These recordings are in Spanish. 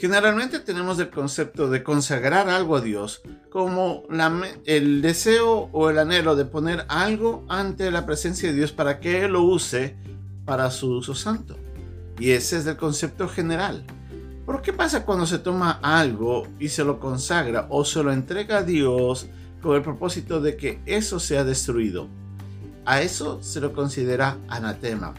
Generalmente tenemos el concepto de consagrar algo a Dios como el deseo o el anhelo de poner algo ante la presencia de Dios para que Él lo use para su uso santo. Y ese es el concepto general. Pero ¿qué pasa cuando se toma algo y se lo consagra o se lo entrega a Dios con el propósito de que eso sea destruido? A eso se lo considera anatema.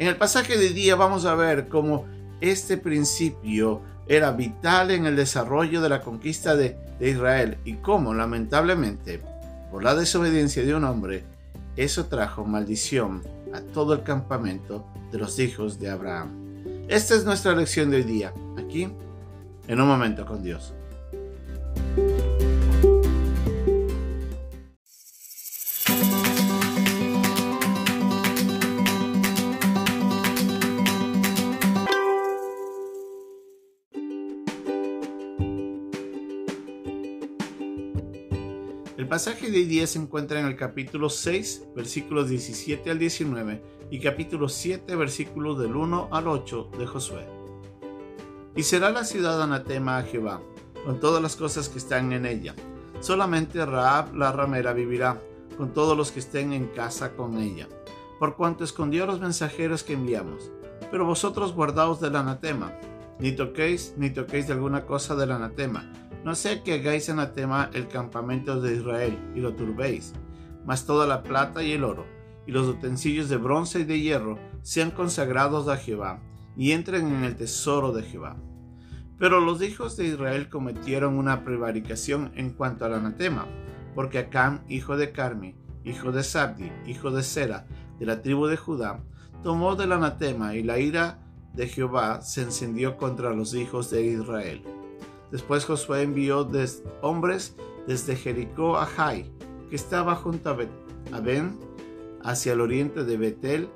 En el pasaje de día vamos a ver cómo este principio era vital en el desarrollo de la conquista de, Israel y cómo lamentablemente por la desobediencia de un hombre eso trajo maldición a todo el campamento de los hijos de Abraham. Esta es nuestra lección de hoy día, aquí en un momento con Dios. El pasaje de hoy se encuentra en el capítulo 6, versículos 17 al 19 y capítulo 7, versículos del 1 al 8 de Josué. Y será la ciudad anatema a Jehová, con todas las cosas que están en ella. Solamente Raab la ramera vivirá, con todos los que estén en casa con ella, por cuanto escondió los mensajeros que enviamos. Pero vosotros guardaos del anatema, ni toquéis ni toquéis de alguna cosa del anatema no sea que hagáis anatema el campamento de Israel y lo turbéis, mas toda la plata y el oro, y los utensilios de bronce y de hierro sean consagrados a Jehová, y entren en el tesoro de Jehová. Pero los hijos de Israel cometieron una prevaricación en cuanto al anatema, porque Acam, hijo de Carmi, hijo de Sabdi, hijo de Sera, de la tribu de Judá, tomó del anatema y la ira de Jehová se encendió contra los hijos de Israel. Después Josué envió hombres desde Jericó a Jai, que estaba junto a Ben, hacia el oriente de Betel,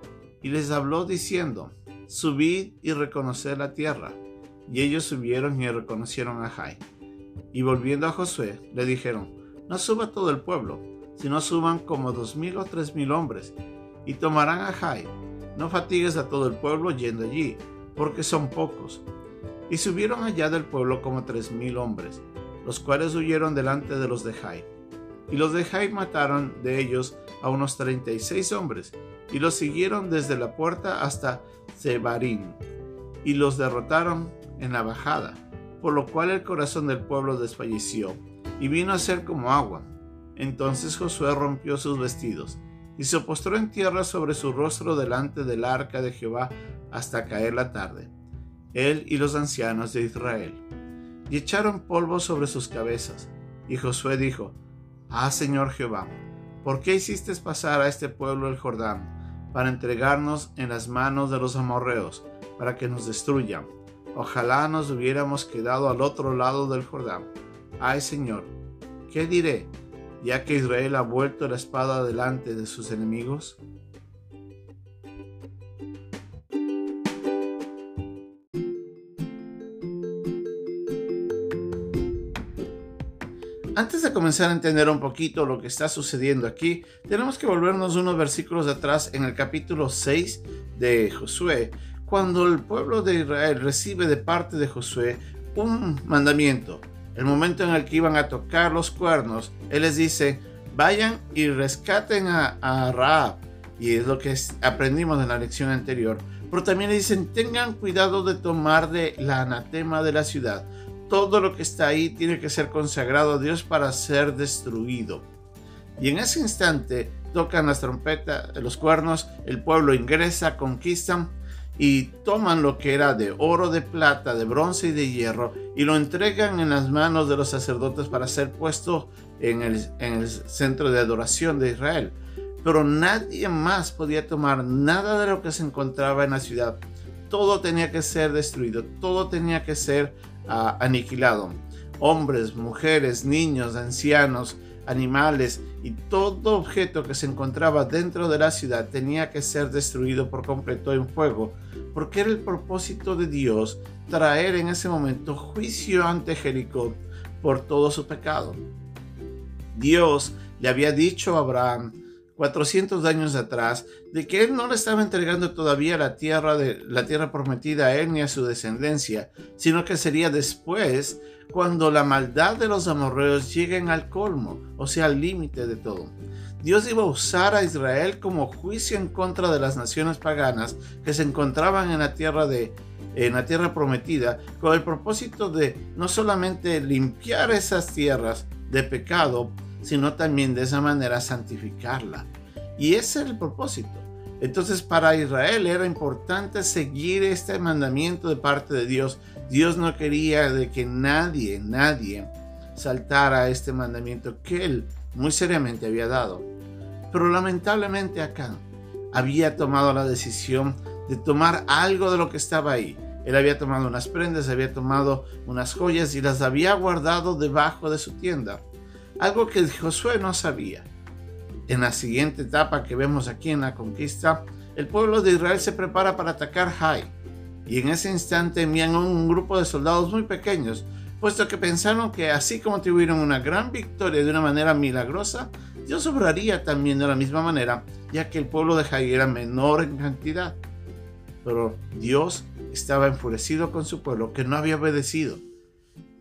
y les habló diciendo, Subid y reconoced la tierra. Y ellos subieron y reconocieron a Jai. Y volviendo a Josué, le dijeron, No suba todo el pueblo, sino suban como dos mil o tres mil hombres, y tomarán a Jai. No fatigues a todo el pueblo yendo allí, porque son pocos y subieron allá del pueblo como tres mil hombres, los cuales huyeron delante de los de Jai. Y los de Jai mataron de ellos a unos treinta y seis hombres, y los siguieron desde la puerta hasta Zebarín, y los derrotaron en la bajada, por lo cual el corazón del pueblo desfalleció, y vino a ser como agua. Entonces Josué rompió sus vestidos, y se postró en tierra sobre su rostro delante del arca de Jehová hasta caer la tarde él y los ancianos de Israel, y echaron polvo sobre sus cabezas. Y Josué dijo, Ah, Señor Jehová, ¿por qué hiciste pasar a este pueblo el Jordán, para entregarnos en las manos de los amorreos, para que nos destruyan? Ojalá nos hubiéramos quedado al otro lado del Jordán. Ay, Señor, ¿qué diré, ya que Israel ha vuelto la espada delante de sus enemigos? Antes de comenzar a entender un poquito lo que está sucediendo aquí, tenemos que volvernos unos versículos atrás en el capítulo 6 de Josué, cuando el pueblo de Israel recibe de parte de Josué un mandamiento. El momento en el que iban a tocar los cuernos, él les dice, vayan y rescaten a, a Raab. Y es lo que aprendimos en la lección anterior. Pero también le dicen, tengan cuidado de tomar de la anatema de la ciudad todo lo que está ahí tiene que ser consagrado a Dios para ser destruido. Y en ese instante tocan las trompetas, los cuernos, el pueblo ingresa, conquistan y toman lo que era de oro, de plata, de bronce y de hierro y lo entregan en las manos de los sacerdotes para ser puesto en el, en el centro de adoración de Israel. Pero nadie más podía tomar nada de lo que se encontraba en la ciudad. Todo tenía que ser destruido, todo tenía que ser aniquilado. Hombres, mujeres, niños, ancianos, animales y todo objeto que se encontraba dentro de la ciudad tenía que ser destruido por completo en fuego, porque era el propósito de Dios traer en ese momento juicio ante Jericó por todo su pecado. Dios le había dicho a Abraham 400 años atrás, de que él no le estaba entregando todavía la tierra, de, la tierra prometida a él ni a su descendencia, sino que sería después cuando la maldad de los amorreos lleguen al colmo, o sea, al límite de todo. Dios iba a usar a Israel como juicio en contra de las naciones paganas que se encontraban en la tierra de en la tierra prometida con el propósito de no solamente limpiar esas tierras de pecado, sino también de esa manera santificarla. Y ese era el propósito. Entonces para Israel era importante seguir este mandamiento de parte de Dios. Dios no quería de que nadie, nadie saltara este mandamiento que él muy seriamente había dado. Pero lamentablemente acá había tomado la decisión de tomar algo de lo que estaba ahí. Él había tomado unas prendas, había tomado unas joyas y las había guardado debajo de su tienda. Algo que Josué no sabía. En la siguiente etapa que vemos aquí en la conquista, el pueblo de Israel se prepara para atacar Jai. Y en ese instante envían un grupo de soldados muy pequeños, puesto que pensaron que así como tuvieron una gran victoria de una manera milagrosa, Dios obraría también de la misma manera, ya que el pueblo de Jai era menor en cantidad. Pero Dios estaba enfurecido con su pueblo que no había obedecido,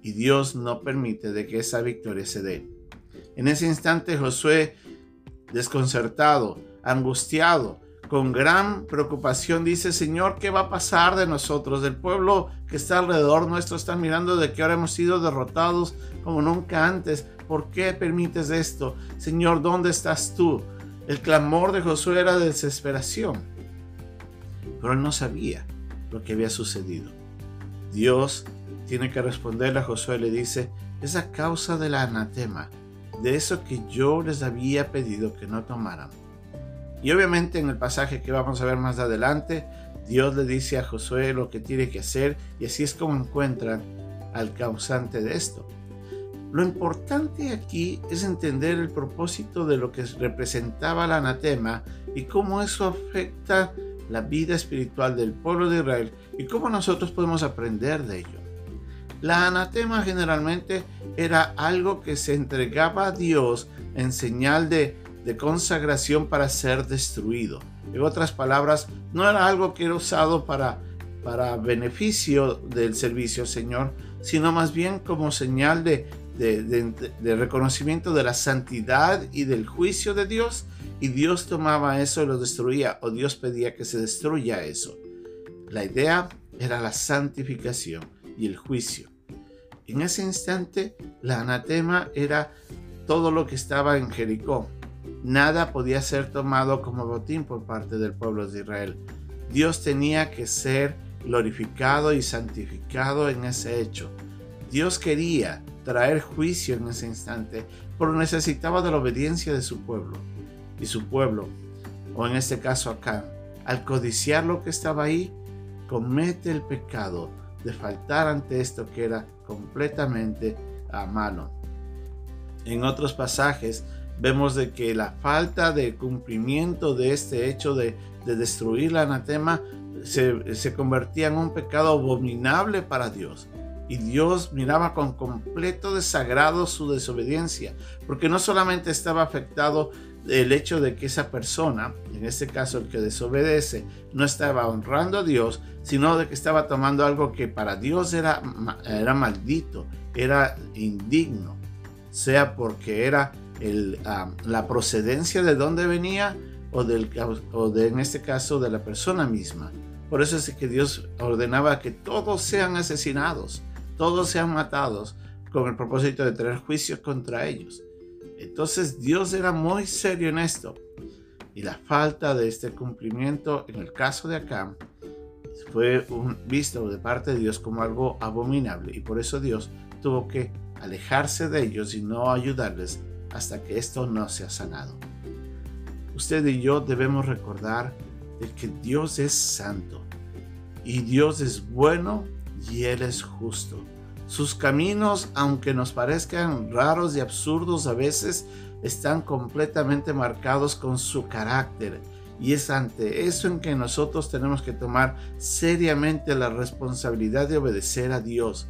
y Dios no permite de que esa victoria se dé. En ese instante Josué, desconcertado, angustiado, con gran preocupación dice, Señor, ¿qué va a pasar de nosotros? Del pueblo que está alrededor nuestro está mirando de que ahora hemos sido derrotados como nunca antes. ¿Por qué permites esto? Señor, ¿dónde estás tú? El clamor de Josué era de desesperación. Pero él no sabía lo que había sucedido. Dios tiene que responderle a Josué le dice, es a causa del anatema, de eso que yo les había pedido que no tomaran. Y obviamente en el pasaje que vamos a ver más adelante, Dios le dice a Josué lo que tiene que hacer y así es como encuentran al causante de esto. Lo importante aquí es entender el propósito de lo que representaba el anatema y cómo eso afecta la vida espiritual del pueblo de Israel y cómo nosotros podemos aprender de ello. La anatema generalmente era algo que se entregaba a Dios en señal de, de consagración para ser destruido. En otras palabras, no era algo que era usado para, para beneficio del servicio Señor, sino más bien como señal de, de, reconocimiento de la santidad y del juicio de Dios y Dios tomaba eso y lo destruía o Dios pedía que se destruya eso. La idea era la santificación y el juicio. En ese instante, la anatema era todo lo que estaba en Jericó. Nada podía ser tomado como botín por parte del pueblo de Israel. Dios tenía que ser glorificado y santificado en ese hecho. Dios quería traer juicio en ese instante, pero necesitaba de la obediencia de su pueblo. Y su pueblo, o en este caso acá, al codiciar lo que estaba ahí, comete el pecado de faltar ante esto que era completamente a mano. En otros pasajes vemos de que la falta de cumplimiento de este hecho de, destruir la anatema se, se convertía en un pecado abominable para Dios y Dios miraba con completo desagrado su desobediencia, porque no solamente estaba afectado el hecho de que esa persona, en este caso el que desobedece, no estaba honrando a Dios, sino de que estaba tomando algo que para Dios era, era maldito, era indigno, sea porque era el, ah, la procedencia de dónde venía o, del, o de, en este caso de la persona misma. Por eso es que Dios ordenaba que todos sean asesinados todos sean matados con el propósito de traer juicios contra ellos. Entonces Dios era muy serio en esto. Y la falta de este cumplimiento en el caso de Acá fue visto de parte de Dios como algo abominable. Y por eso Dios tuvo que alejarse de ellos y no ayudarles hasta que esto no sea sanado. Usted y yo debemos recordar de que Dios es santo y Dios es bueno y Él es justo. Sus caminos, aunque nos parezcan raros y absurdos a veces, están completamente marcados con su carácter. Y es ante eso en que nosotros tenemos que tomar seriamente la responsabilidad de obedecer a Dios.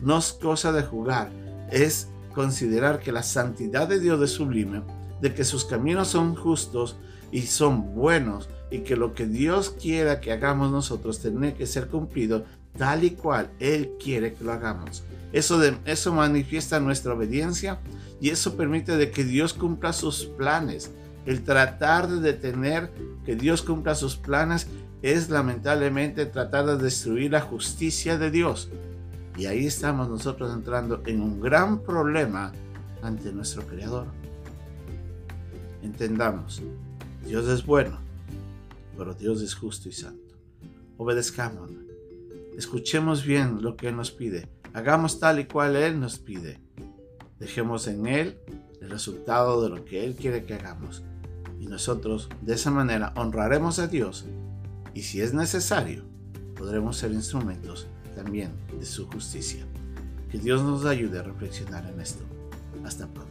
No es cosa de jugar, es considerar que la santidad de Dios es sublime, de que sus caminos son justos y son buenos y que lo que Dios quiera que hagamos nosotros tiene que ser cumplido tal y cual Él quiere que lo hagamos. Eso, eso manifiesta nuestra obediencia y eso permite de que Dios cumpla sus planes. El tratar de detener que Dios cumpla sus planes es lamentablemente tratar de destruir la justicia de Dios. Y ahí estamos nosotros entrando en un gran problema ante nuestro Creador. Entendamos, Dios es bueno, pero Dios es justo y santo. Obedezcamos, escuchemos bien lo que Él nos pide, hagamos tal y cual Él nos pide. Dejemos en Él el resultado de lo que Él quiere que hagamos. Y nosotros de esa manera honraremos a Dios y si es necesario, podremos ser instrumentos también de su justicia. Que Dios nos ayude a reflexionar en esto. Hasta pronto.